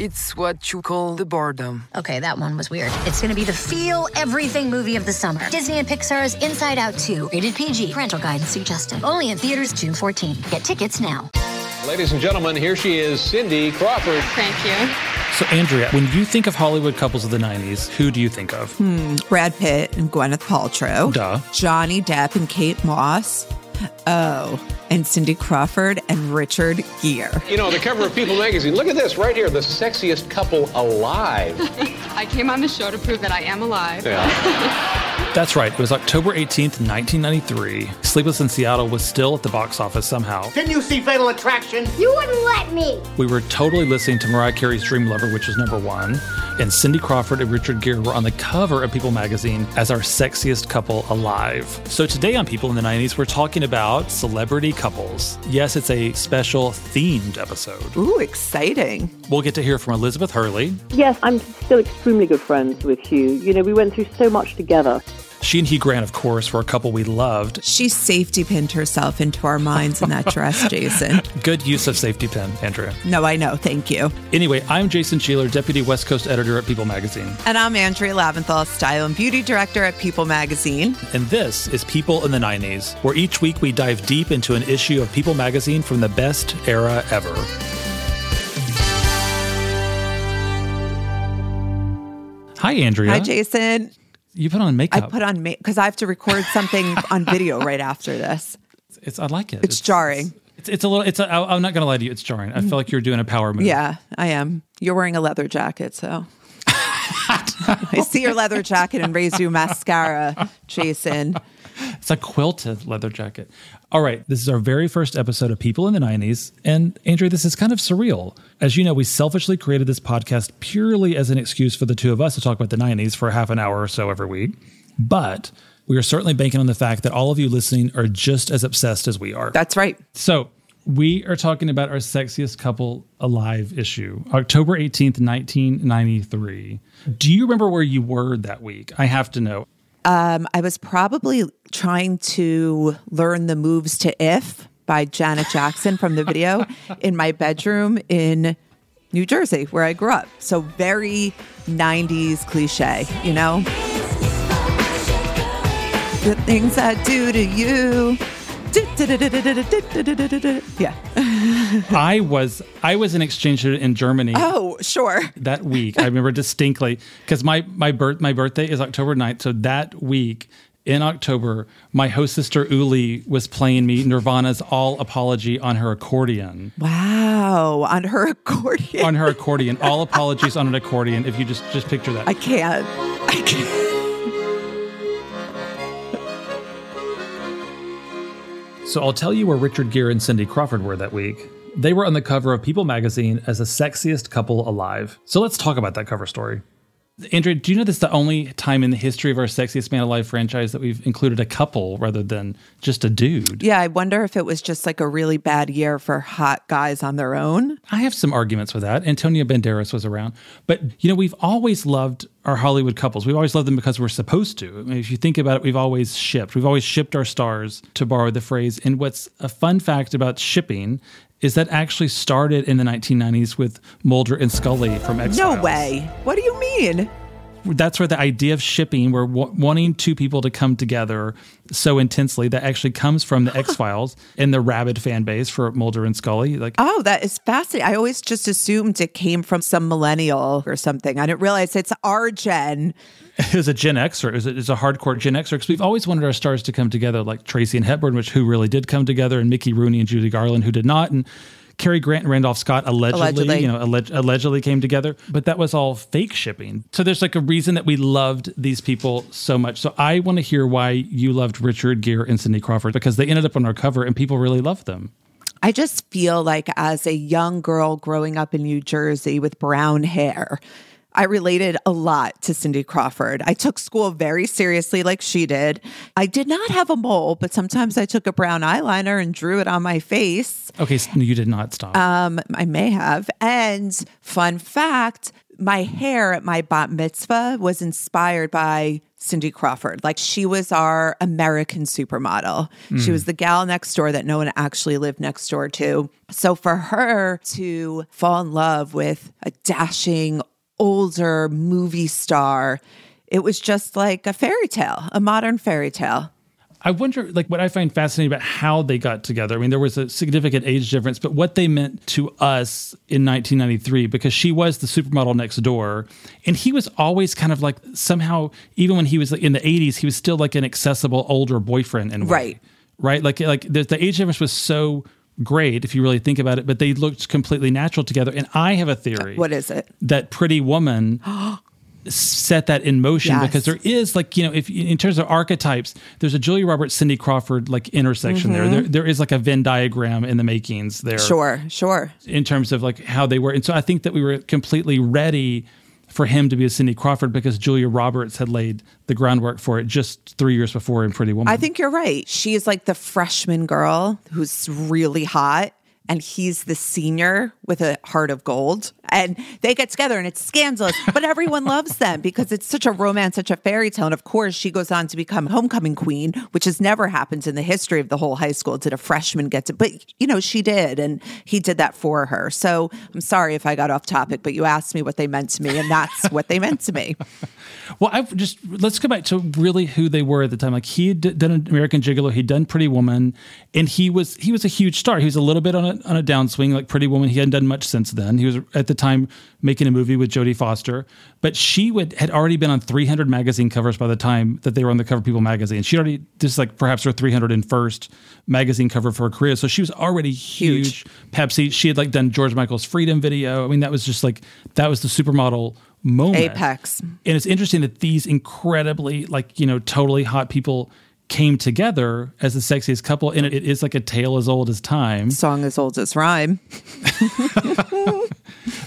It's what you call the boredom. Okay, that one was weird. It's gonna be the feel everything movie of the summer. Disney and Pixar's Inside Out 2, rated PG. Parental guidance suggested. Only in theaters June 14. Get tickets now. Ladies and gentlemen, here she is, Cindy Crawford. Thank you. So, Andrea, when you think of Hollywood couples of the 90s, who do you think of? Hmm, Brad Pitt and Gwyneth Paltrow. Duh. Johnny Depp and Kate Moss. Oh, and Cindy Crawford and Richard Gere. You know, the cover of People magazine. Look at this right here, the sexiest couple alive. I came on the show to prove that I am alive. Yeah. That's right. It was October 18th, 1993. Sleepless in Seattle was still at the box office somehow. Didn't you see Fatal Attraction? You wouldn't let me. We were totally listening to Mariah Carey's Dream Lover, which was number one. And Cindy Crawford and Richard Gere were on the cover of People magazine as our sexiest couple alive. So today on People in the 90s, we're talking about celebrity couples. Yes, it's a special themed episode. Ooh, exciting. We'll get to hear from Elizabeth Hurley. Yes, I'm still extremely good friends with Hugh. You know, we went through so much together. She and Hugh Grant, of course, were a couple we loved. She safety pinned herself into our minds in that dress, Jason. Good use of safety pin, Andrea. No, I know. Thank you. Anyway, I'm Jason Sheeler, Deputy West Coast Editor at People Magazine. And I'm Andrea Lavinthal, Style and Beauty Director at People Magazine. And this is People in the 90s, where each week we dive deep into an issue of People Magazine from the best era ever. Hi, Andrea. Hi, Jason. You put on makeup. I put on makeup because I have to record something on video right after this. It's I like it. It's, it's jarring. It's, it's a little. It's. A, I'm not going to lie to you. It's jarring. I feel like you're doing a power move. Yeah, I am. You're wearing a leather jacket, so. I see your leather jacket and raise you mascara, Jason. It's a quilted leather jacket. All right, this is our very first episode of People in the 90s. And Andrea, this is kind of surreal. As you know, we selfishly created this podcast purely as an excuse for the two of us to talk about the 90s for half an hour or so every week. But we are certainly banking on the fact that all of you listening are just as obsessed as we are. That's right. So we are talking about our sexiest couple alive issue, October 18th, 1993. Do you remember where you were that week? I have to know. Um, I was probably trying to learn the moves to If by Janet Jackson from the video in my bedroom in New Jersey, where I grew up. So very 90s cliche, you know? The things I do to you. Yeah. I was I was an exchange student in Germany. Oh, sure. That week, I remember distinctly because my my birth my birthday is October 9th. So that week in October, my host sister Uli was playing me Nirvana's All Apology on her accordion. Wow, on her accordion. on her accordion. All apologies on an accordion. If you just just picture that. I can't. I can't. So I'll tell you where Richard Gere and Cindy Crawford were that week. They were on the cover of People magazine as the sexiest couple alive. So let's talk about that cover story. Andrea, do you know this is the only time in the history of our Sexiest Man Alive franchise that we've included a couple rather than just a dude? Yeah, I wonder if it was just like a really bad year for hot guys on their own. I have some arguments with that. Antonio Banderas was around. But, you know, we've always loved our Hollywood couples. We've always loved them because we're supposed to. I mean, if you think about it, we've always shipped. We've always shipped our stars, to borrow the phrase. And what's a fun fact about shipping is that actually started in the 1990s with Mulder and Scully from X No way. What do you mean? That's where the idea of shipping, where w- wanting two people to come together so intensely, that actually comes from the X Files and the rabid fan base for Mulder and Scully. Like, oh, that is fascinating. I always just assumed it came from some millennial or something. I didn't realize it's our gen. It was a Gen Xer. It was a, a hardcore Gen Xer because we've always wanted our stars to come together, like Tracy and Hepburn, which who really did come together, and Mickey Rooney and Judy Garland, who did not, and Cary Grant and Randolph Scott allegedly, allegedly. you know, alleg- allegedly came together, but that was all fake shipping. So there's like a reason that we loved these people so much. So I want to hear why you loved Richard Gere and Cindy Crawford because they ended up on our cover and people really loved them. I just feel like as a young girl growing up in New Jersey with brown hair, I related a lot to Cindy Crawford. I took school very seriously, like she did. I did not have a mole, but sometimes I took a brown eyeliner and drew it on my face. Okay, so you did not stop. Um, I may have. And fun fact my hair at my bat mitzvah was inspired by Cindy Crawford. Like she was our American supermodel. Mm. She was the gal next door that no one actually lived next door to. So for her to fall in love with a dashing older movie star, it was just like a fairy tale, a modern fairy tale. I wonder, like, what I find fascinating about how they got together. I mean, there was a significant age difference, but what they meant to us in 1993, because she was the supermodel next door, and he was always kind of like somehow, even when he was in the 80s, he was still like an accessible older boyfriend, and right, right, like like the, the age difference was so great if you really think about it, but they looked completely natural together. And I have a theory. What is it? That Pretty Woman set that in motion yes. because there is like you know if in terms of archetypes there's a Julia Roberts Cindy Crawford like intersection mm-hmm. there. there there is like a Venn diagram in the makings there sure sure in terms of like how they were and so I think that we were completely ready for him to be a Cindy Crawford because Julia Roberts had laid the groundwork for it just three years before in Pretty Woman. I think you're right. She is like the freshman girl who's really hot and he's the senior with a heart of gold. And they get together and it's scandalous, but everyone loves them because it's such a romance, such a fairy tale. And of course, she goes on to become homecoming queen, which has never happened in the history of the whole high school. Did a freshman get to, but you know, she did, and he did that for her. So I'm sorry if I got off topic, but you asked me what they meant to me, and that's what they meant to me. Well, I've just let's go back to really who they were at the time. Like he had done American Gigolo, he'd done Pretty Woman, and he was he was a huge star. He was a little bit on a on a downswing, like Pretty Woman. He hadn't done much since then. He was at the time making a movie with Jodie Foster, but she would had already been on 300 magazine covers by the time that they were on the cover People magazine. She already this is like perhaps her 301st magazine cover for her career, so she was already huge. huge. Pepsi. She had like done George Michael's Freedom video. I mean, that was just like that was the supermodel moment. Apex. And it's interesting that these incredibly like you know totally hot people came together as the sexiest couple and it is like a tale as old as time. Song as old as rhyme.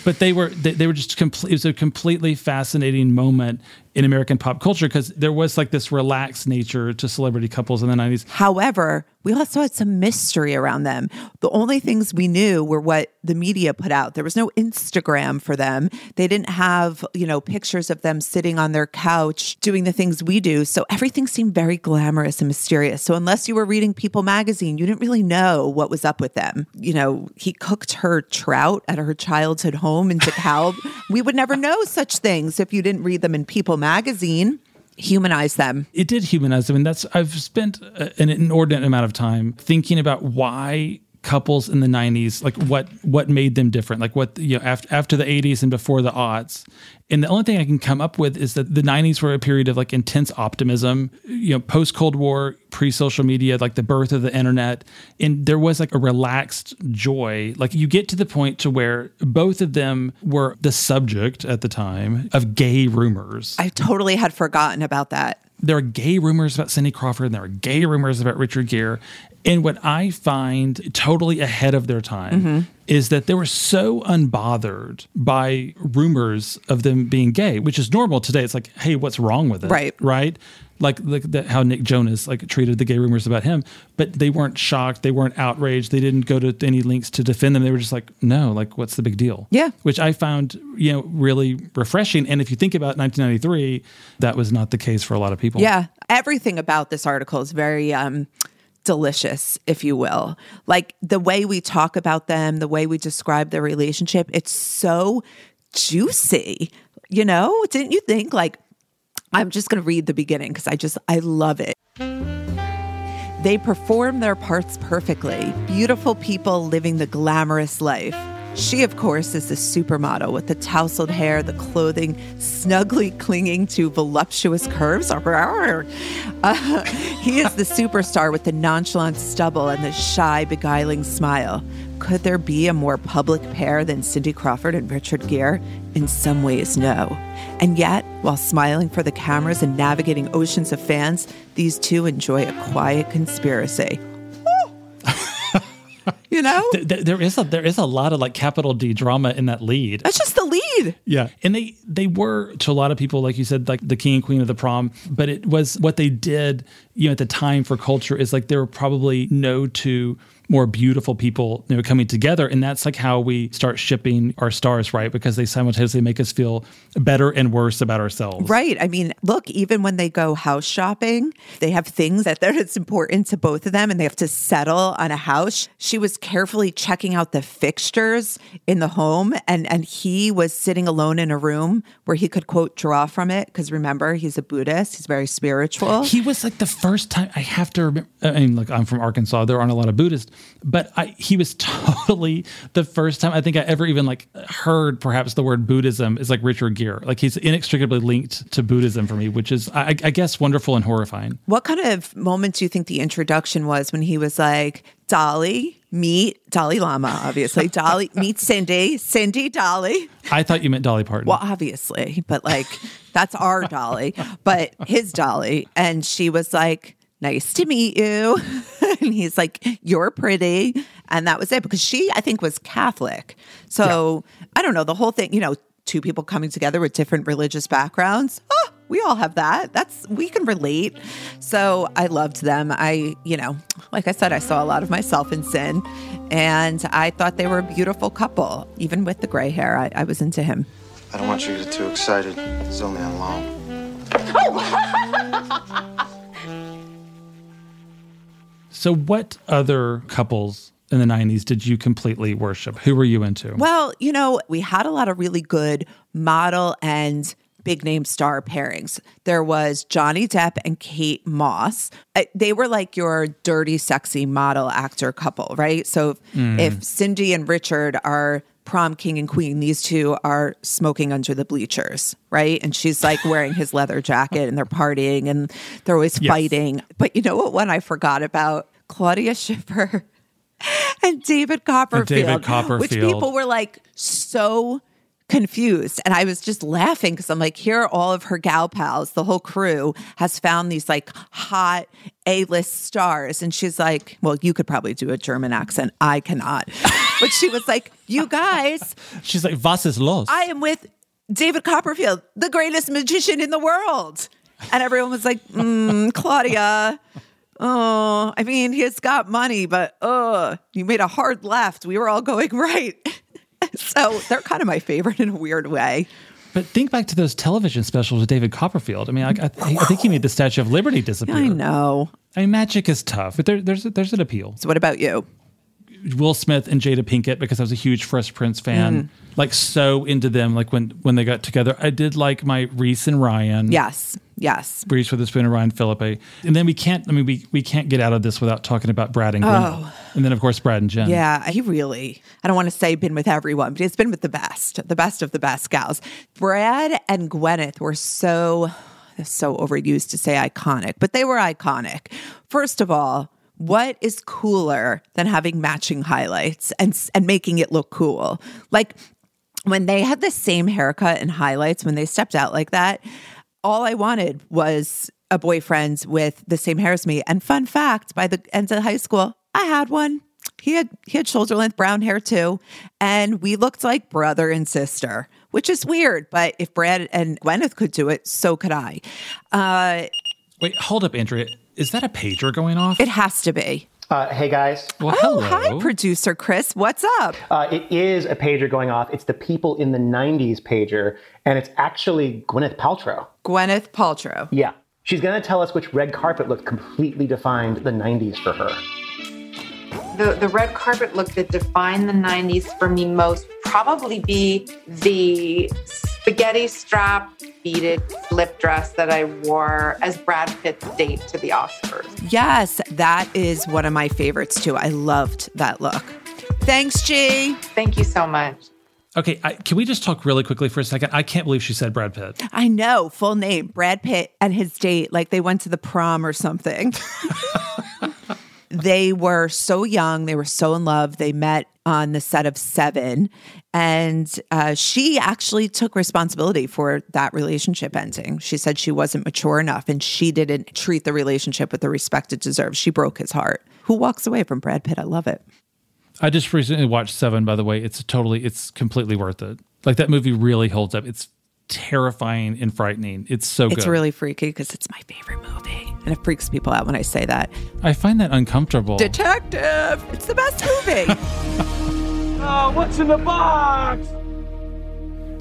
But they were they, they were just complete it was a completely fascinating moment in American pop culture because there was like this relaxed nature to celebrity couples in the 90s. However, we also had some mystery around them. The only things we knew were what the media put out. There was no Instagram for them. They didn't have, you know, pictures of them sitting on their couch doing the things we do. So everything seemed very glamorous and mysterious. So unless you were reading People magazine, you didn't really know what was up with them. You know, he cooked her trout at her childhood home in DeKalb. we would never know such things if you didn't read them in People magazine magazine humanize them. It did humanize them. And that's, I've spent an inordinate amount of time thinking about why couples in the 90s like what what made them different like what you know after after the 80s and before the aughts. And the only thing i can come up with is that the 90s were a period of like intense optimism you know post cold war pre social media like the birth of the internet. And there was like a relaxed joy. Like you get to the point to where both of them were the subject at the time of gay rumors. I totally had forgotten about that. There are gay rumors about Cindy Crawford and there are gay rumors about Richard Gere. And what I find totally ahead of their time mm-hmm. is that they were so unbothered by rumors of them being gay, which is normal today. It's like, hey, what's wrong with it? Right. Right. Like, like the, how Nick Jonas like treated the gay rumors about him, but they weren't shocked, they weren't outraged, they didn't go to any links to defend them. They were just like, no, like what's the big deal? Yeah, which I found you know really refreshing. And if you think about 1993, that was not the case for a lot of people. Yeah, everything about this article is very um, delicious, if you will. Like the way we talk about them, the way we describe their relationship, it's so juicy. You know, didn't you think like I'm just going to read the beginning because I just I love it. They perform their parts perfectly. Beautiful people living the glamorous life. She, of course, is the supermodel with the tousled hair, the clothing snugly clinging to voluptuous curves. Uh, he is the superstar with the nonchalant stubble and the shy, beguiling smile. Could there be a more public pair than Cindy Crawford and Richard Gere? In some ways, no. And yet, while smiling for the cameras and navigating oceans of fans, these two enjoy a quiet conspiracy. You know, th- th- there is a there is a lot of like capital D drama in that lead. That's just the lead. Yeah, and they they were to a lot of people, like you said, like the king and queen of the prom. But it was what they did, you know, at the time for culture is like there were probably no two more beautiful people you know coming together. And that's like how we start shipping our stars right? Because they simultaneously make us feel better and worse about ourselves. Right. I mean look even when they go house shopping they have things that it's important to both of them and they have to settle on a house. She was carefully checking out the fixtures in the home and and he was sitting alone in a room where he could quote draw from it. Because remember he's a buddhist. He's very spiritual. He was like the first time i have to remember i mean like i'm from arkansas. There aren't a lot of buddhists but I, he was totally the first time I think I ever even like heard perhaps the word Buddhism is like Richard Gere. Like he's inextricably linked to Buddhism for me, which is I, I guess wonderful and horrifying. What kind of moment do you think the introduction was when he was like, Dolly, meet Dalai Lama, obviously. Dolly, meet Cindy, Cindy, Dolly. I thought you meant Dolly Parton. Well, obviously, but like that's our Dolly, but his Dolly. And she was like, nice to meet you. and he's like, you're pretty. And that was it because she, I think, was Catholic. So yeah. I don't know, the whole thing, you know, two people coming together with different religious backgrounds. Oh, we all have that. That's, we can relate. So I loved them. I, you know, like I said, I saw a lot of myself in Sin and I thought they were a beautiful couple. Even with the gray hair, I, I was into him. I don't want you to get too excited. It's only on long. Oh! So, what other couples in the 90s did you completely worship? Who were you into? Well, you know, we had a lot of really good model and big name star pairings. There was Johnny Depp and Kate Moss. Uh, they were like your dirty, sexy model actor couple, right? So mm. if Cindy and Richard are prom king and queen, these two are smoking under the bleachers, right? And she's like wearing his leather jacket and they're partying and they're always yes. fighting. But you know what one I forgot about? Claudia Schiffer and David Copperfield. And David Copperfield. Which people were like so confused. And I was just laughing because I'm like, here are all of her gal pals. The whole crew has found these like hot A list stars. And she's like, well, you could probably do a German accent. I cannot. but she was like, you guys. She's like, was ist los? I am with David Copperfield, the greatest magician in the world. And everyone was like, mm, Claudia. Oh, I mean, he's got money, but oh, you made a hard left. We were all going right. so they're kind of my favorite in a weird way. But think back to those television specials with David Copperfield. I mean, I, I, I think he made the Statue of Liberty disappear. I know. I mean, magic is tough, but there, there's there's an appeal. So, what about you? Will Smith and Jada Pinkett because I was a huge Fresh Prince fan. Mm. Like so into them. Like when when they got together, I did like my Reese and Ryan. Yes, yes. Reese Witherspoon and Ryan Phillippe. And then we can't. I mean, we we can't get out of this without talking about Brad and Gwyn. Oh. And then of course Brad and Jen. Yeah, he really. I don't want to say been with everyone, but he's been with the best, the best of the best gals. Brad and Gwyneth were so so overused to say iconic, but they were iconic. First of all, what is cooler than having matching highlights and and making it look cool? Like when they had the same haircut and highlights when they stepped out like that, all I wanted was a boyfriend with the same hair as me. And fun fact, by the end of high school, I had one. He had he had shoulder length brown hair too, and we looked like brother and sister, which is weird. But if Brad and Gwyneth could do it, so could I. Uh, Wait, hold up, Andrea. Is that a pager going off? It has to be. Uh, hey guys. Well, oh, hi, producer Chris. What's up? Uh, it is a pager going off. It's the people in the 90s pager, and it's actually Gwyneth Paltrow. Gwyneth Paltrow. Yeah. She's going to tell us which red carpet look completely defined the 90s for her. The, the red carpet look that defined the 90s for me most probably be the spaghetti strap beaded slip dress that I wore as Brad Pitt's date to the Oscars. Yes, that is one of my favorites too. I loved that look. Thanks, G. Thank you so much. Okay, I, can we just talk really quickly for a second? I can't believe she said Brad Pitt. I know, full name Brad Pitt and his date, like they went to the prom or something. they were so young, they were so in love. They met on the set of Seven. And uh, she actually took responsibility for that relationship ending. She said she wasn't mature enough and she didn't treat the relationship with the respect it deserves. She broke his heart. Who walks away from Brad Pitt? I love it. I just recently watched Seven, by the way. It's totally, it's completely worth it. Like that movie really holds up. It's terrifying and frightening. It's so good. It's really freaky because it's my favorite movie. And it freaks people out when I say that. I find that uncomfortable. Detective! It's the best movie. oh, what's in the box?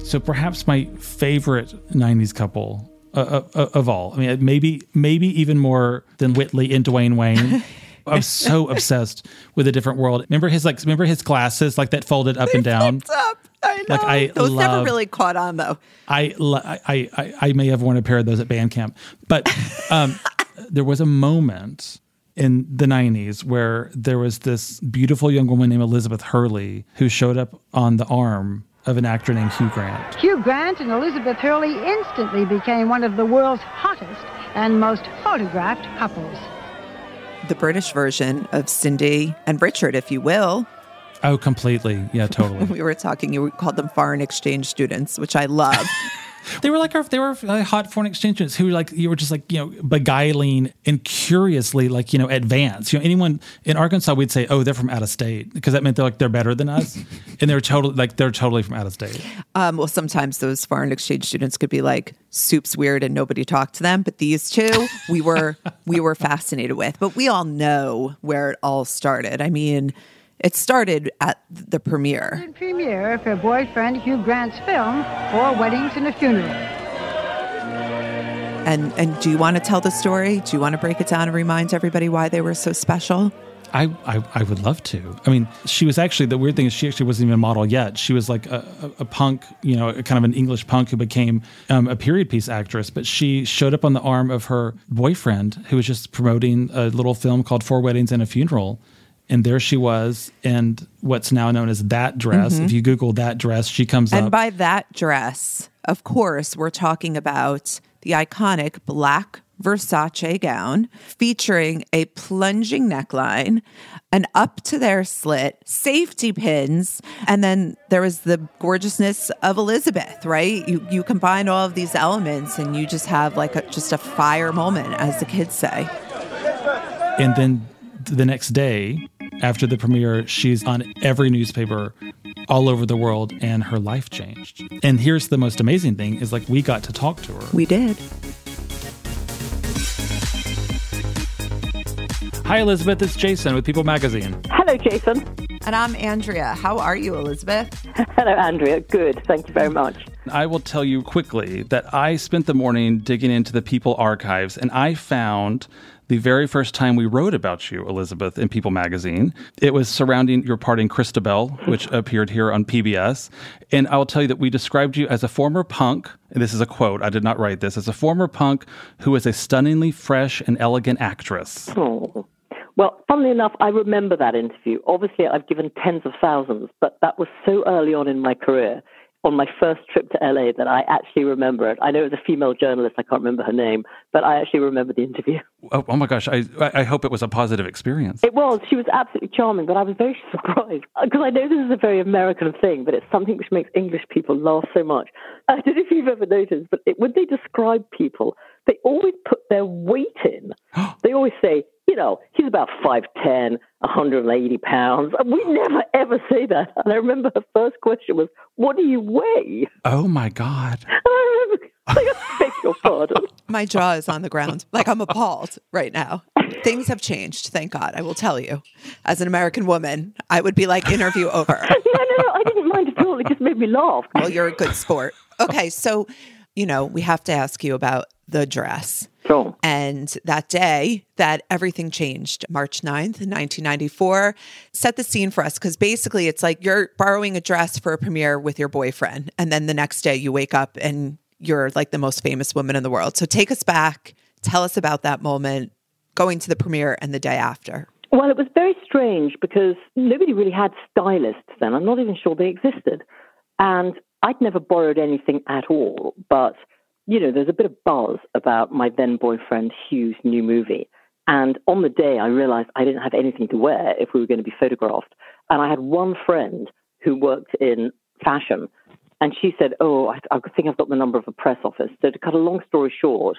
So perhaps my favorite 90s couple uh, uh, of all. I mean, maybe maybe even more than Whitley and Dwayne Wayne. I was so obsessed with a different world. Remember his like remember his glasses like that folded up they and down. Up. I know. Like I those love, never really caught on though. I, I I I may have worn a pair of those at band camp, but um, there was a moment in the 90s where there was this beautiful young woman named Elizabeth Hurley who showed up on the arm of an actor named Hugh Grant. Hugh Grant and Elizabeth Hurley instantly became one of the world's hottest and most photographed couples. The British version of Cindy and Richard, if you will. Oh, completely. Yeah, totally. we were talking, you called them foreign exchange students, which I love. they were like our, they were hot foreign exchange students who were like you were just like you know beguiling and curiously like you know advanced. You know anyone in Arkansas we'd say oh they're from out of state because that meant they're like they're better than us and they're totally like they're totally from out of state. Um, well, sometimes those foreign exchange students could be like soup's weird and nobody talked to them, but these two we were we were fascinated with. But we all know where it all started. I mean. It started at the premiere. The premiere for boyfriend Hugh Grant's film, Four Weddings and a Funeral. And and do you want to tell the story? Do you want to break it down and remind everybody why they were so special? I, I, I would love to. I mean, she was actually the weird thing is she actually wasn't even a model yet. She was like a, a, a punk, you know, kind of an English punk who became um, a period piece actress. But she showed up on the arm of her boyfriend, who was just promoting a little film called Four Weddings and a Funeral and there she was in what's now known as that dress. Mm-hmm. If you Google that dress, she comes and up. And by that dress, of course, we're talking about the iconic black Versace gown featuring a plunging neckline, an up to their slit, safety pins, and then there was the gorgeousness of Elizabeth, right? You you combine all of these elements and you just have like a, just a fire moment as the kids say. And then the next day, after the premiere, she's on every newspaper all over the world and her life changed. And here's the most amazing thing is like we got to talk to her. We did. Hi Elizabeth, it's Jason with People Magazine. Hello Jason. And I'm Andrea. How are you, Elizabeth? Hello Andrea. Good. Thank you very much. I will tell you quickly that I spent the morning digging into the People archives and I found the very first time we wrote about you, Elizabeth, in People magazine. It was surrounding your part in Christabel, which appeared here on PBS. And I will tell you that we described you as a former punk, and this is a quote, I did not write this, as a former punk who is a stunningly fresh and elegant actress. Oh. Well, funnily enough, I remember that interview. Obviously, I've given tens of thousands, but that was so early on in my career on my first trip to LA that I actually remember it. I know it was a female journalist, I can't remember her name, but I actually remember the interview. Oh, oh my gosh, I, I hope it was a positive experience. It was. She was absolutely charming, but I was very surprised because I know this is a very American thing, but it's something which makes English people laugh so much. I don't know if you've ever noticed, but it, when they describe people, they always put their weight in. they always say, you know, he's about 5'10, 180 pounds. We never ever say that. And I remember her first question was, What do you weigh? Oh my God. And I remember, I beg your pardon. My jaw is on the ground. Like I'm appalled right now. Things have changed, thank God. I will tell you. As an American woman, I would be like, interview over. yeah, no, no, I didn't mind at all. It just made me laugh. Well, you're a good sport. Okay, so, you know, we have to ask you about the dress. Sure. And that day that everything changed, March 9th, 1994, set the scene for us because basically it's like you're borrowing a dress for a premiere with your boyfriend. And then the next day you wake up and you're like the most famous woman in the world. So take us back. Tell us about that moment going to the premiere and the day after. Well, it was very strange because nobody really had stylists then. I'm not even sure they existed. And I'd never borrowed anything at all, but you know, there's a bit of buzz about my then boyfriend Hugh's new movie. And on the day, I realized I didn't have anything to wear if we were going to be photographed. And I had one friend who worked in fashion. And she said, Oh, I, I think I've got the number of a press office. So to cut a long story short,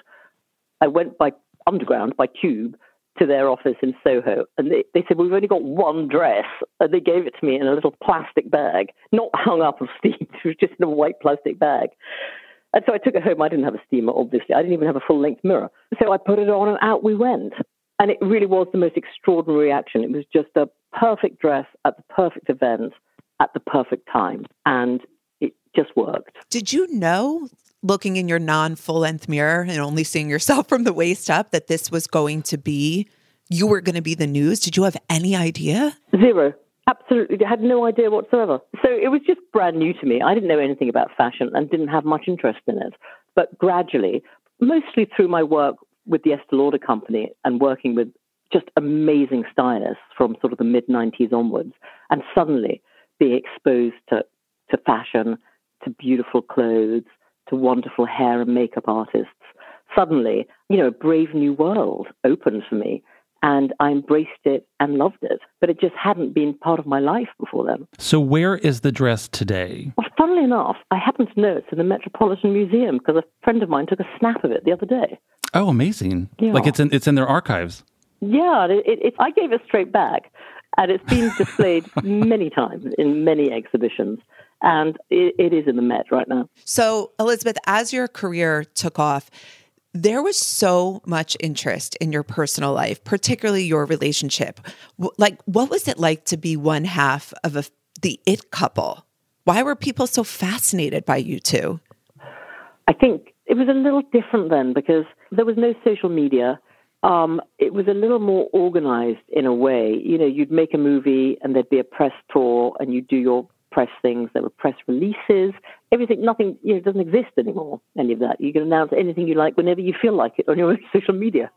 I went by underground, by tube, to their office in Soho, and they, they said, We've only got one dress. And they gave it to me in a little plastic bag, not hung up of steam, it was just in a white plastic bag. And so I took it home. I didn't have a steamer, obviously. I didn't even have a full length mirror. So I put it on and out we went. And it really was the most extraordinary reaction. It was just a perfect dress at the perfect event at the perfect time. And it just worked. Did you know, looking in your non full length mirror and only seeing yourself from the waist up, that this was going to be, you were going to be the news? Did you have any idea? Zero. Absolutely. I had no idea whatsoever. So it was just brand new to me. I didn't know anything about fashion and didn't have much interest in it. But gradually, mostly through my work with the Estee Lauder company and working with just amazing stylists from sort of the mid 90s onwards, and suddenly being exposed to, to fashion, to beautiful clothes, to wonderful hair and makeup artists. Suddenly, you know, a brave new world opened for me and I embraced it and loved it. But it just hadn't been part of my life before then. So, where is the dress today? Well, funnily enough, I happen to know it's in the Metropolitan Museum because a friend of mine took a snap of it the other day. Oh, amazing! Yeah. Like it's in it's in their archives. Yeah, it, it, it, I gave it straight back, and it's been displayed many times in many exhibitions. And it is in the Met right now. So, Elizabeth, as your career took off, there was so much interest in your personal life, particularly your relationship. Like, what was it like to be one half of a, the it couple? Why were people so fascinated by you two? I think it was a little different then because there was no social media. Um, it was a little more organized in a way. You know, you'd make a movie and there'd be a press tour and you'd do your press things. There were press releases. Everything, nothing, you know, doesn't exist anymore. Any of that. You can announce anything you like whenever you feel like it on your social media.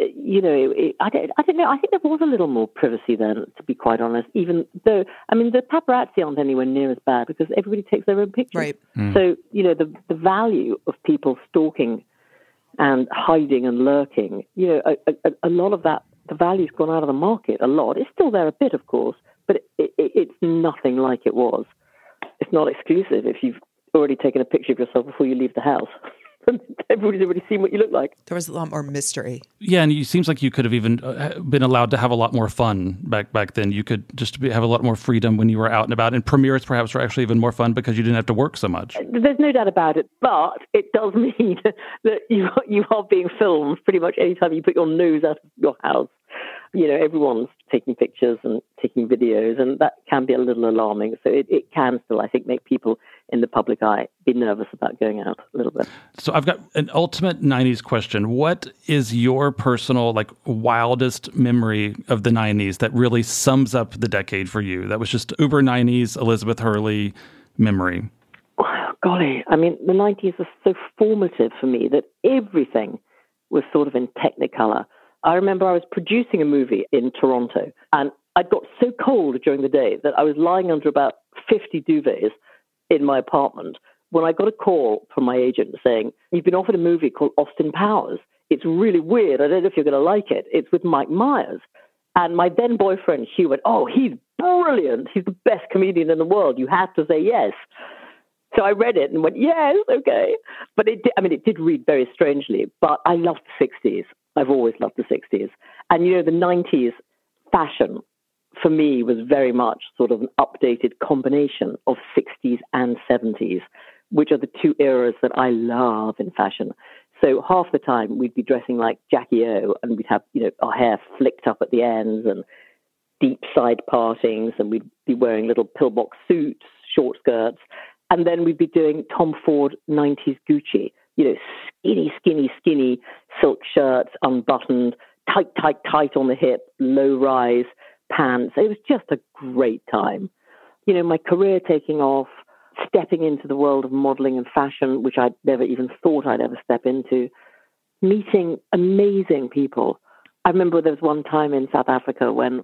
Uh, you know, it, I, don't, I don't know. I think there was a little more privacy then, to be quite honest. Even though, I mean, the paparazzi aren't anywhere near as bad because everybody takes their own pictures. Right. Mm. So, you know, the the value of people stalking and hiding and lurking, you know, a, a, a lot of that the value's gone out of the market a lot. It's still there a bit, of course, but it, it, it's nothing like it was. It's not exclusive if you've already taken a picture of yourself before you leave the house. Everybody's already seen what you look like. There was a lot more mystery. Yeah, and it seems like you could have even uh, been allowed to have a lot more fun back back then. You could just be, have a lot more freedom when you were out and about. And premieres perhaps were actually even more fun because you didn't have to work so much. There's no doubt about it, but it does mean that you you are being filmed pretty much anytime you put your nose out of your house you know, everyone's taking pictures and taking videos, and that can be a little alarming. So it, it can still, I think, make people in the public eye be nervous about going out a little bit. So I've got an ultimate 90s question. What is your personal, like, wildest memory of the 90s that really sums up the decade for you? That was just uber 90s Elizabeth Hurley memory. Oh, golly, I mean, the 90s are so formative for me that everything was sort of in technicolor I remember I was producing a movie in Toronto and I'd got so cold during the day that I was lying under about 50 duvets in my apartment when I got a call from my agent saying, You've been offered a movie called Austin Powers. It's really weird. I don't know if you're going to like it. It's with Mike Myers. And my then boyfriend, Hugh, went, Oh, he's brilliant. He's the best comedian in the world. You have to say yes. So I read it and went, Yes, okay. But it did, I mean, it did read very strangely, but I loved the 60s. I've always loved the 60s. And, you know, the 90s fashion for me was very much sort of an updated combination of 60s and 70s, which are the two eras that I love in fashion. So half the time we'd be dressing like Jackie O and we'd have, you know, our hair flicked up at the ends and deep side partings and we'd be wearing little pillbox suits, short skirts. And then we'd be doing Tom Ford 90s Gucci you know, skinny, skinny, skinny silk shirts, unbuttoned, tight, tight, tight on the hip, low rise pants. It was just a great time. You know, my career taking off, stepping into the world of modeling and fashion, which I'd never even thought I'd ever step into, meeting amazing people. I remember there was one time in South Africa when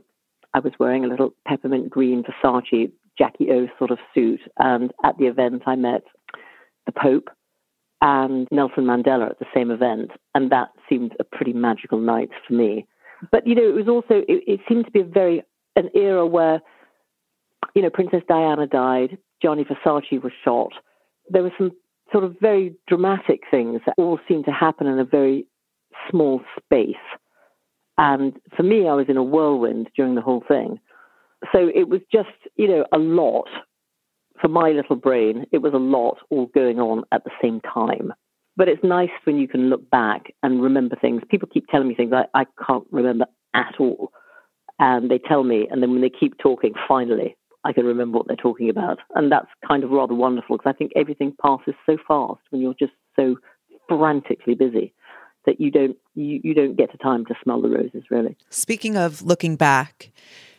I was wearing a little peppermint green Versace Jackie O sort of suit, and at the event I met the Pope, and Nelson Mandela at the same event, and that seemed a pretty magical night for me. But you know, it was also it, it seemed to be a very an era where you know Princess Diana died, Gianni Versace was shot. There were some sort of very dramatic things that all seemed to happen in a very small space. And for me, I was in a whirlwind during the whole thing. So it was just, you know, a lot for my little brain. It was a lot all going on at the same time. But it's nice when you can look back and remember things. People keep telling me things I, I can't remember at all. And they tell me, and then when they keep talking, finally, I can remember what they're talking about. And that's kind of rather wonderful because I think everything passes so fast when you're just so frantically busy that you don't you, you don't get the time to smell the roses really. Speaking of looking back,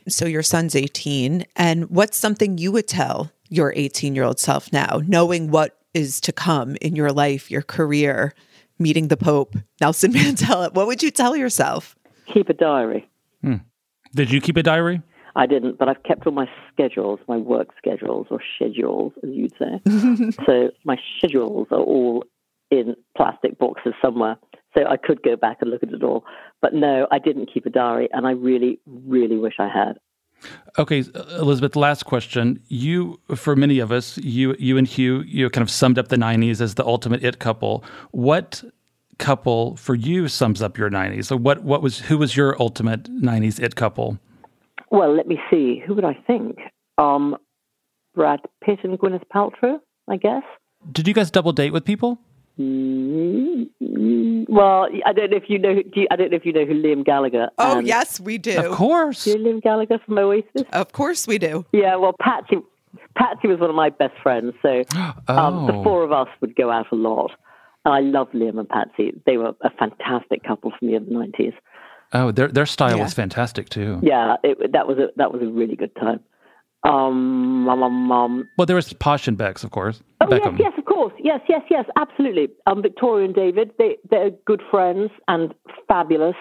so your son's 18 and what's something you would tell your 18-year-old self now, knowing what is to come in your life, your career, meeting the Pope, Nelson Mandela, what would you tell yourself? Keep a diary. Hmm. Did you keep a diary? I didn't, but I've kept all my schedules, my work schedules or schedules, as you'd say. so my schedules are all in plastic boxes somewhere. So I could go back and look at it all. But no, I didn't keep a diary, and I really, really wish I had. Okay, Elizabeth. Last question. You, for many of us, you, you and Hugh, you kind of summed up the '90s as the ultimate it couple. What couple for you sums up your '90s? So, what, what was, who was your ultimate '90s it couple? Well, let me see. Who would I think? Um, Brad Pitt and Gwyneth Paltrow, I guess. Did you guys double date with people? Well, I don't know if you know. Do you, I don't know if you know who Liam Gallagher. Oh yes, we do. Of course, do Liam Gallagher from Oasis. Of course, we do. Yeah. Well, Patsy, Patsy was one of my best friends, so oh. um, the four of us would go out a lot. And I love Liam and Patsy. They were a fantastic couple for me in the nineties. Oh, their their style yeah. was fantastic too. Yeah, it, that was a that was a really good time. Um, um, um, well, there was Posh and Becks, of course. Oh Beckham. yes, yes, of course, yes, yes, yes, absolutely. Um, Victoria and David, they they're good friends and fabulous.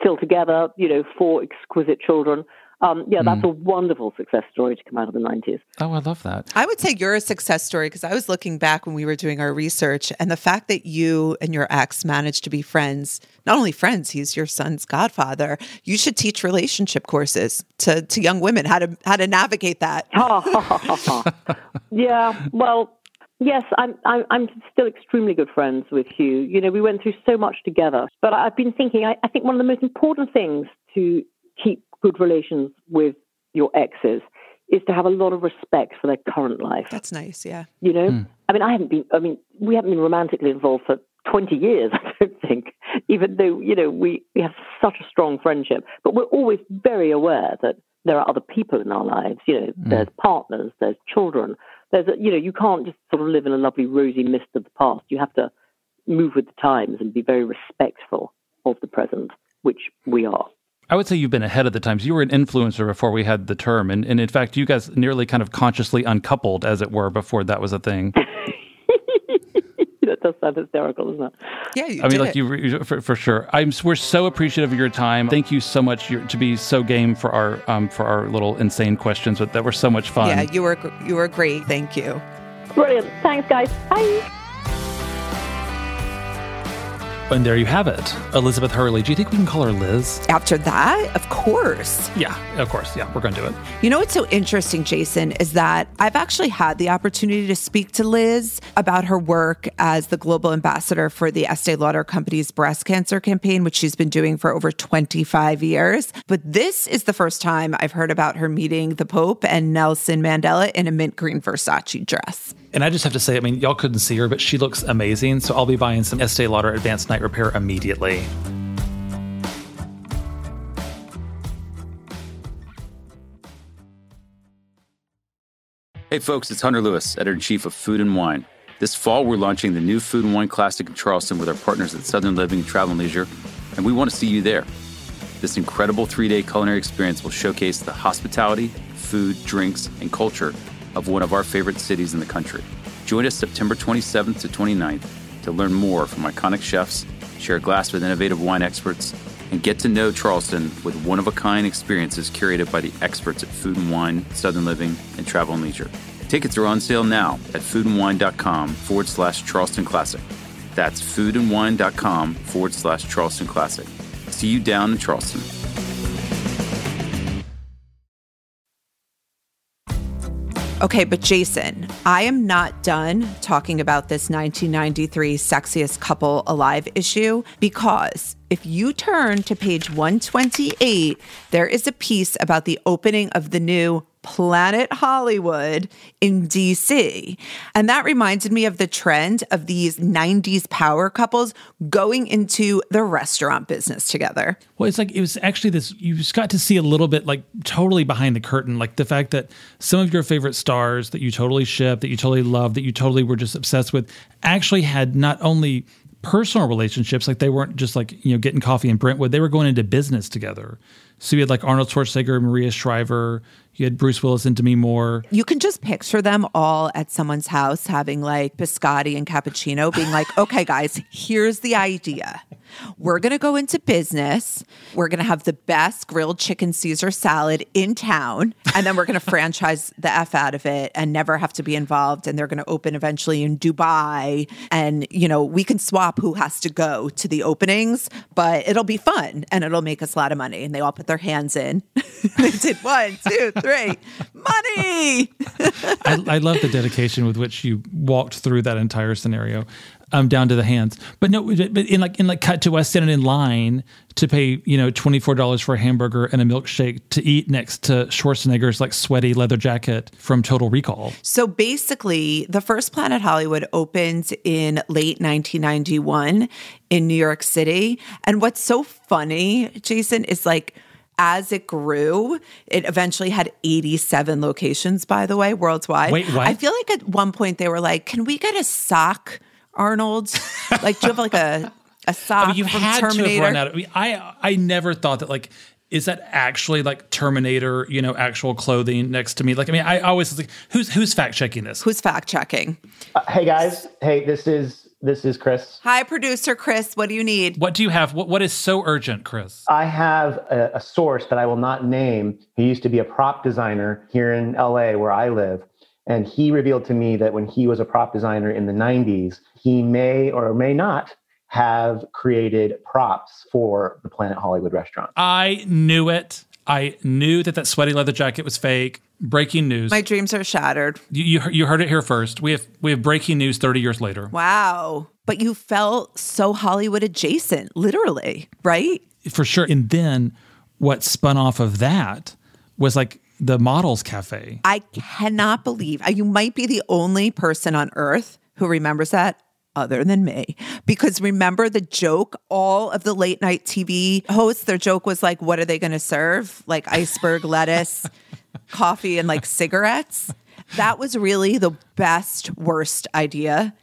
Still together, you know, four exquisite children. Um, yeah, that's mm. a wonderful success story to come out of the 90s. Oh, I love that. I would say you're a success story because I was looking back when we were doing our research and the fact that you and your ex managed to be friends, not only friends, he's your son's godfather. You should teach relationship courses to, to young women how to how to navigate that. yeah, well, Yes, I'm, I'm still extremely good friends with Hugh. You know, we went through so much together. But I've been thinking, I, I think one of the most important things to keep good relations with your exes is to have a lot of respect for their current life. That's nice, yeah. You know, mm. I mean, I haven't been. I mean, we haven't been romantically involved for twenty years. I don't think, even though you know we we have such a strong friendship, but we're always very aware that there are other people in our lives. You know, mm. there's partners, there's children. There's a, you know, you can't just sort of live in a lovely rosy mist of the past. You have to move with the times and be very respectful of the present, which we are. I would say you've been ahead of the times. You were an influencer before we had the term. And, and in fact, you guys nearly kind of consciously uncoupled, as it were, before that was a thing. that does sound hysterical, doesn't it? Yeah, I mean, like you for, for, sure. I'm we're so appreciative of your time. Thank you so much to be so game for our um, for our little insane questions But that were so much fun. Yeah, you were you were great. Thank you. Brilliant. Thanks, guys. Bye. And there you have it. Elizabeth Hurley. Do you think we can call her Liz? After that? Of course. Yeah, of course. Yeah, we're going to do it. You know what's so interesting, Jason, is that I've actually had the opportunity to speak to Liz about her work as the global ambassador for the Estee Lauder Company's breast cancer campaign, which she's been doing for over 25 years. But this is the first time I've heard about her meeting the Pope and Nelson Mandela in a mint green Versace dress. And I just have to say, I mean, y'all couldn't see her, but she looks amazing. So I'll be buying some Estee Lauder Advanced Night Repair immediately. Hey folks, it's Hunter Lewis, editor in chief of Food and Wine. This fall, we're launching the new Food and Wine Classic in Charleston with our partners at Southern Living Travel and Leisure, and we want to see you there. This incredible three day culinary experience will showcase the hospitality, food, drinks, and culture of one of our favorite cities in the country. Join us September 27th to 29th to learn more from iconic chefs, share a glass with innovative wine experts, and get to know Charleston with one of a kind experiences curated by the experts at Food and Wine, Southern Living, and Travel and Leisure. Tickets are on sale now at foodandwine.com forward slash Charleston Classic. That's foodandwine.com forward slash Charleston Classic. See you down in Charleston. Okay, but Jason, I am not done talking about this 1993 Sexiest Couple Alive issue because if you turn to page 128, there is a piece about the opening of the new Planet Hollywood in DC. And that reminded me of the trend of these 90s power couples going into the restaurant business together. Well, it's like it was actually this you just got to see a little bit like totally behind the curtain, like the fact that some of your favorite stars that you totally ship, that you totally love, that you totally were just obsessed with actually had not only personal relationships, like they weren't just like, you know, getting coffee in Brentwood, they were going into business together. So you had like Arnold Schwarzenegger, Maria Shriver, you had Bruce Willis and Demi Moore. You can just picture them all at someone's house having like biscotti and cappuccino, being like, okay, guys, here's the idea. We're going to go into business. We're going to have the best grilled chicken Caesar salad in town. And then we're going to franchise the F out of it and never have to be involved. And they're going to open eventually in Dubai. And, you know, we can swap who has to go to the openings, but it'll be fun and it'll make us a lot of money. And they all put their hands in. they did one, two, three, money. I, I love the dedication with which you walked through that entire scenario um, down to the hands. But no, but in like in like cut to us standing in line to pay you know twenty four dollars for a hamburger and a milkshake to eat next to Schwarzenegger's like sweaty leather jacket from Total Recall. So basically, the first Planet Hollywood opened in late 1991 in New York City, and what's so funny, Jason, is like as it grew, it eventually had 87 locations, by the way, worldwide. Wait, what? I feel like at one point they were like, can we get a sock Arnold? like, do you have like a a sock I mean, you from had Terminator? to have run out. Of, I, mean, I I never thought that like is that actually like Terminator, you know, actual clothing next to me? Like, I mean, I always was like, who's who's fact checking this? Who's fact checking? Uh, hey guys, hey, this is this is Chris. Hi, producer Chris. What do you need? What do you have? What what is so urgent, Chris? I have a, a source that I will not name. He used to be a prop designer here in LA, where I live. And he revealed to me that when he was a prop designer in the 90s, he may or may not have created props for the Planet Hollywood restaurant. I knew it. I knew that that sweaty leather jacket was fake. Breaking news. My dreams are shattered. You, you, you heard it here first. We have we have breaking news 30 years later. Wow. But you felt so Hollywood adjacent, literally, right? For sure. And then what spun off of that was like the Models Cafe. I cannot believe uh, you might be the only person on earth who remembers that other than me. Because remember the joke, all of the late night TV hosts, their joke was like, what are they going to serve? Like iceberg lettuce, coffee, and like cigarettes. That was really the best, worst idea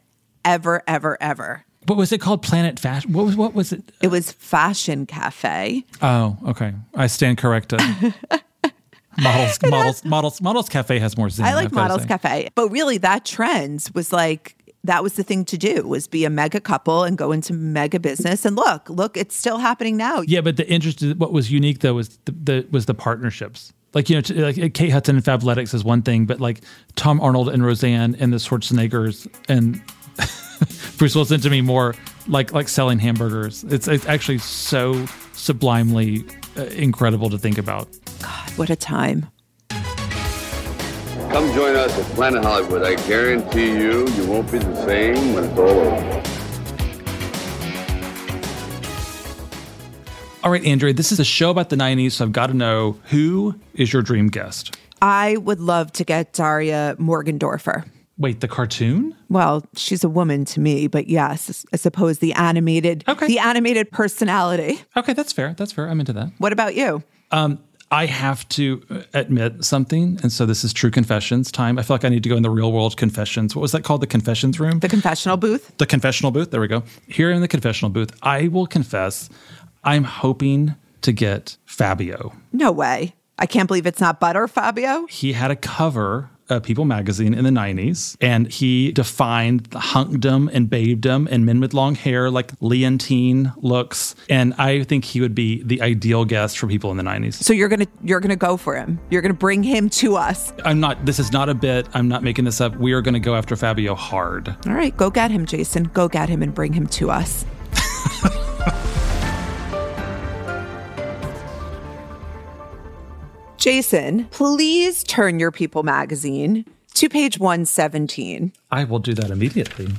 ever, ever, ever. What was it called? Planet Fashion? What was what was it? It was Fashion Cafe. Oh, okay. I stand corrected. models, models, models, models cafe has more zing. I like Models. Cafe. But really that trend was like that was the thing to do was be a mega couple and go into mega business and look, look, it's still happening now. Yeah, but the interest, what was unique though was the, the was the partnerships. Like you know, t- like Kate Hudson and Fabletics is one thing, but like Tom Arnold and Roseanne and the Schwarzeneggers and Bruce Willis to me more like like selling hamburgers. It's it's actually so sublimely uh, incredible to think about. God, what a time. Come join us at Planet Hollywood. I guarantee you, you won't be the same when it's all over. All right, Andrea, this is a show about the 90s, so I've got to know who is your dream guest? I would love to get Daria Morgendorffer. Wait, the cartoon? Well, she's a woman to me, but yes, I suppose the animated okay. the animated personality. Okay, that's fair. That's fair. I'm into that. What about you? Um, I have to uh, admit something, and so this is true confessions time. I feel like I need to go in the real world confessions. What was that called? The confessions room? The confessional booth? The confessional booth. There we go. Here in the confessional booth, I will confess I'm hoping to get Fabio. No way. I can't believe it's not Butter Fabio. He had a cover of People magazine in the 90s, and he defined the hunkdom and babedom and men with long hair, like Leontine looks. And I think he would be the ideal guest for people in the 90s. So you're gonna you're gonna go for him. You're gonna bring him to us. I'm not, this is not a bit. I'm not making this up. We are going to go after Fabio hard. All right, go get him, Jason. Go get him and bring him to us. Jason, please turn your People magazine to page 117. I will do that immediately.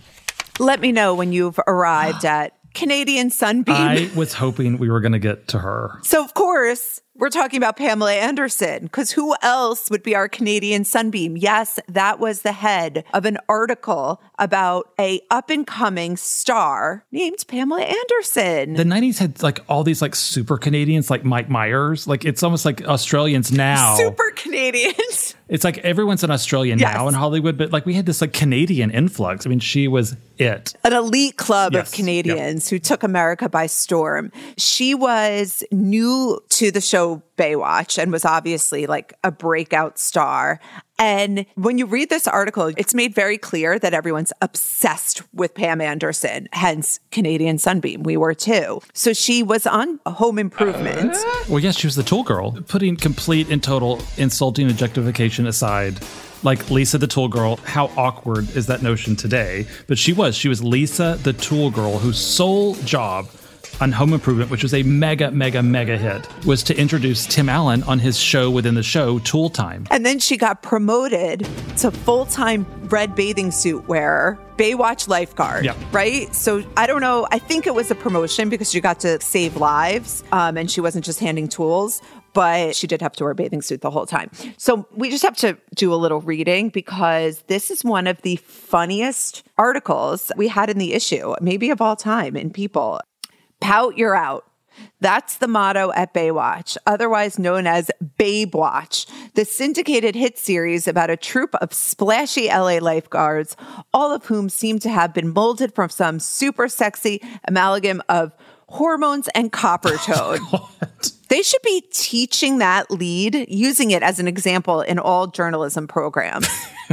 Let me know when you've arrived at Canadian Sunbeam. I was hoping we were going to get to her. So, of course, we're talking about Pamela Anderson because who else would be our Canadian Sunbeam? Yes, that was the head of an article about a up and coming star named Pamela Anderson. The 90s had like all these like super Canadians like Mike Myers. Like it's almost like Australians now. Super Canadians. It's like everyone's an Australian yes. now in Hollywood, but like we had this like Canadian influx. I mean, she was it. An elite club yes. of Canadians yep. who took America by storm. She was new to the show Baywatch and was obviously like a breakout star. And when you read this article, it's made very clear that everyone's obsessed with Pam Anderson, hence Canadian Sunbeam. We were too. So she was on Home Improvement. Uh, well, yes, she was the tool girl. Putting complete and total insulting objectification aside, like Lisa the Tool Girl. How awkward is that notion today? But she was. She was Lisa the Tool Girl, whose sole job on Home Improvement, which was a mega, mega, mega hit, was to introduce Tim Allen on his show within the show, Tool Time. And then she got promoted to full time red bathing suit wearer, Baywatch lifeguard, yep. right? So I don't know. I think it was a promotion because she got to save lives um, and she wasn't just handing tools but she did have to wear a bathing suit the whole time. So we just have to do a little reading because this is one of the funniest articles we had in the issue, maybe of all time in People. Pout, you're out. That's the motto at Baywatch, otherwise known as Babe Watch, the syndicated hit series about a troupe of splashy LA lifeguards, all of whom seem to have been molded from some super sexy amalgam of hormones and copper toad. Oh, they should be teaching that lead, using it as an example in all journalism programs.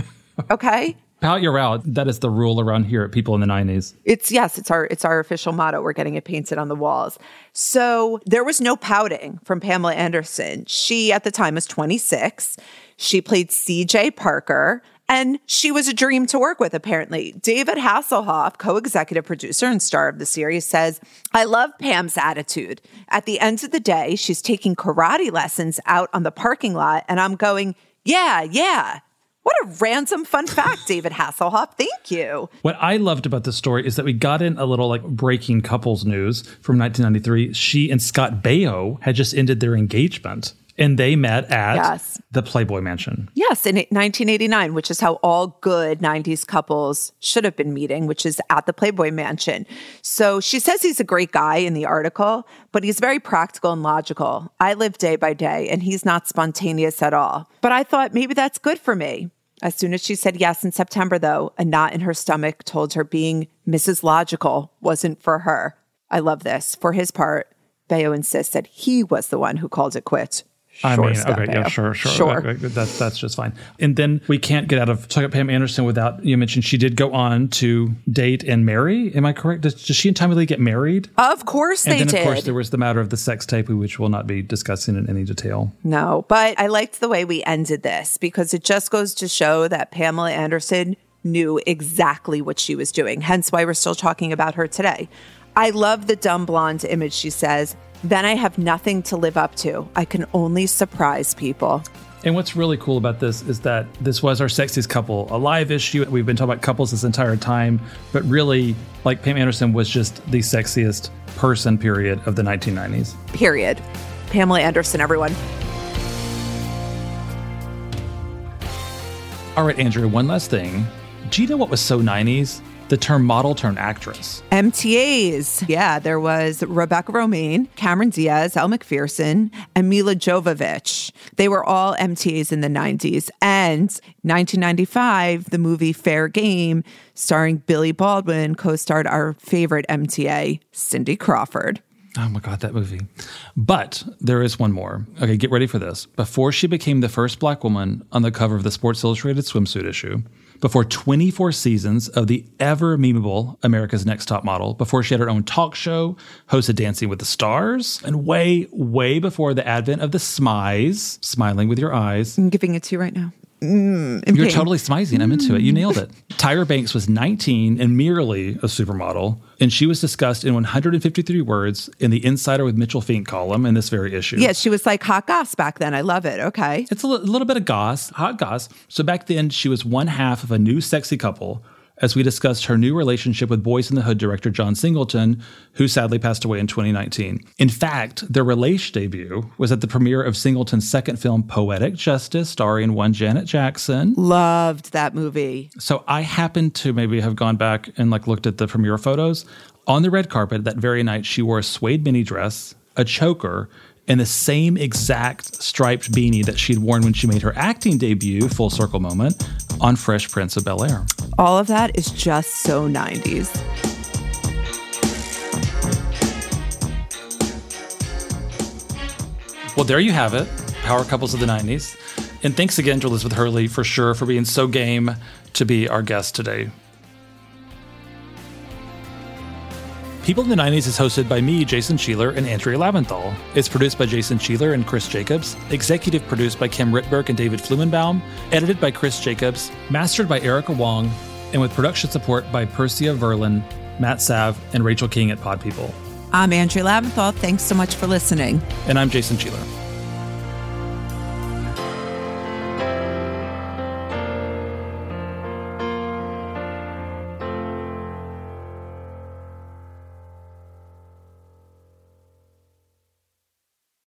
okay? Pout your out. That is the rule around here at people in the 90s. It's yes, it's our it's our official motto. We're getting it painted on the walls. So there was no pouting from Pamela Anderson. She at the time was 26. She played CJ Parker. And she was a dream to work with, apparently. David Hasselhoff, co executive producer and star of the series, says, I love Pam's attitude. At the end of the day, she's taking karate lessons out on the parking lot, and I'm going, yeah, yeah, what a random fun fact, David Hasselhoff. Thank you. What I loved about this story is that we got in a little like breaking couples news from 1993. She and Scott Baio had just ended their engagement and they met at yes. the Playboy Mansion. Yes, in 1989, which is how all good 90s couples should have been meeting, which is at the Playboy Mansion. So she says he's a great guy in the article, but he's very practical and logical. I live day by day, and he's not spontaneous at all. But I thought maybe that's good for me. As soon as she said yes in September, though, a knot in her stomach told her being Mrs. Logical wasn't for her. I love this. For his part, Baio insists that he was the one who called it quits. I mean, okay, yeah, sure, sure, sure. That's that's just fine. And then we can't get out of talking about Pam Anderson without you mentioned she did go on to date and marry. Am I correct? Does, does she and Tommy Lee get married? Of course they did. and they then, did. Of course, there was the matter of the sex tape, which we'll not be discussing in any detail. No, but I liked the way we ended this because it just goes to show that Pamela Anderson knew exactly what she was doing. Hence why we're still talking about her today. I love the dumb blonde image, she says. Then I have nothing to live up to. I can only surprise people. And what's really cool about this is that this was our sexiest couple, a live issue. We've been talking about couples this entire time, but really, like Pam Anderson was just the sexiest person, period, of the 1990s. Period. Pamela Anderson, everyone. All right, Andrew, one last thing. Do you know what was so 90s? The term model turned actress. MTAs. Yeah, there was Rebecca Romijn, Cameron Diaz, Elle Macpherson, and Milla Jovovich. They were all MTAs in the 90s. And 1995, the movie Fair Game, starring Billy Baldwin, co starred our favorite MTA, Cindy Crawford. Oh my God, that movie. But there is one more. Okay, get ready for this. Before she became the first black woman on the cover of the Sports Illustrated swimsuit issue, before 24 seasons of the ever memeable America's Next Top Model, before she had her own talk show, hosted Dancing with the Stars, and way, way before the advent of the Smize, smiling with your eyes. I'm giving it to you right now. Mm, You're pain. totally smizing. I'm into it. You nailed it. Tyra Banks was 19 and merely a supermodel And she was discussed in 153 words in the Insider with Mitchell Fink column in this very issue. Yeah, she was like hot goss back then. I love it. Okay. It's a, l- a little bit of goss, hot goss. So back then, she was one half of a new sexy couple as we discussed her new relationship with Boyz n the Hood director John Singleton, who sadly passed away in 2019. In fact, their Relation debut was at the premiere of Singleton's second film, Poetic Justice, starring one Janet Jackson. Loved that movie. So I happened to maybe have gone back and like looked at the premiere photos. On the red carpet that very night, she wore a suede mini dress, a choker, and the same exact striped beanie that she'd worn when she made her acting debut, full circle moment, on Fresh Prince of Bel Air. All of that is just so 90s. Well, there you have it Power Couples of the 90s. And thanks again to Elizabeth Hurley for sure for being so game to be our guest today. People in the 90s is hosted by me, Jason Sheeler, and Andrea Lavinthal. It's produced by Jason Sheeler and Chris Jacobs, executive produced by Kim Ritberg and David Flumenbaum, edited by Chris Jacobs, mastered by Erica Wong, and with production support by Persia Verlin, Matt Sav, and Rachel King at Pod People. I'm Andrea Lavinthal. Thanks so much for listening. And I'm Jason Sheeler.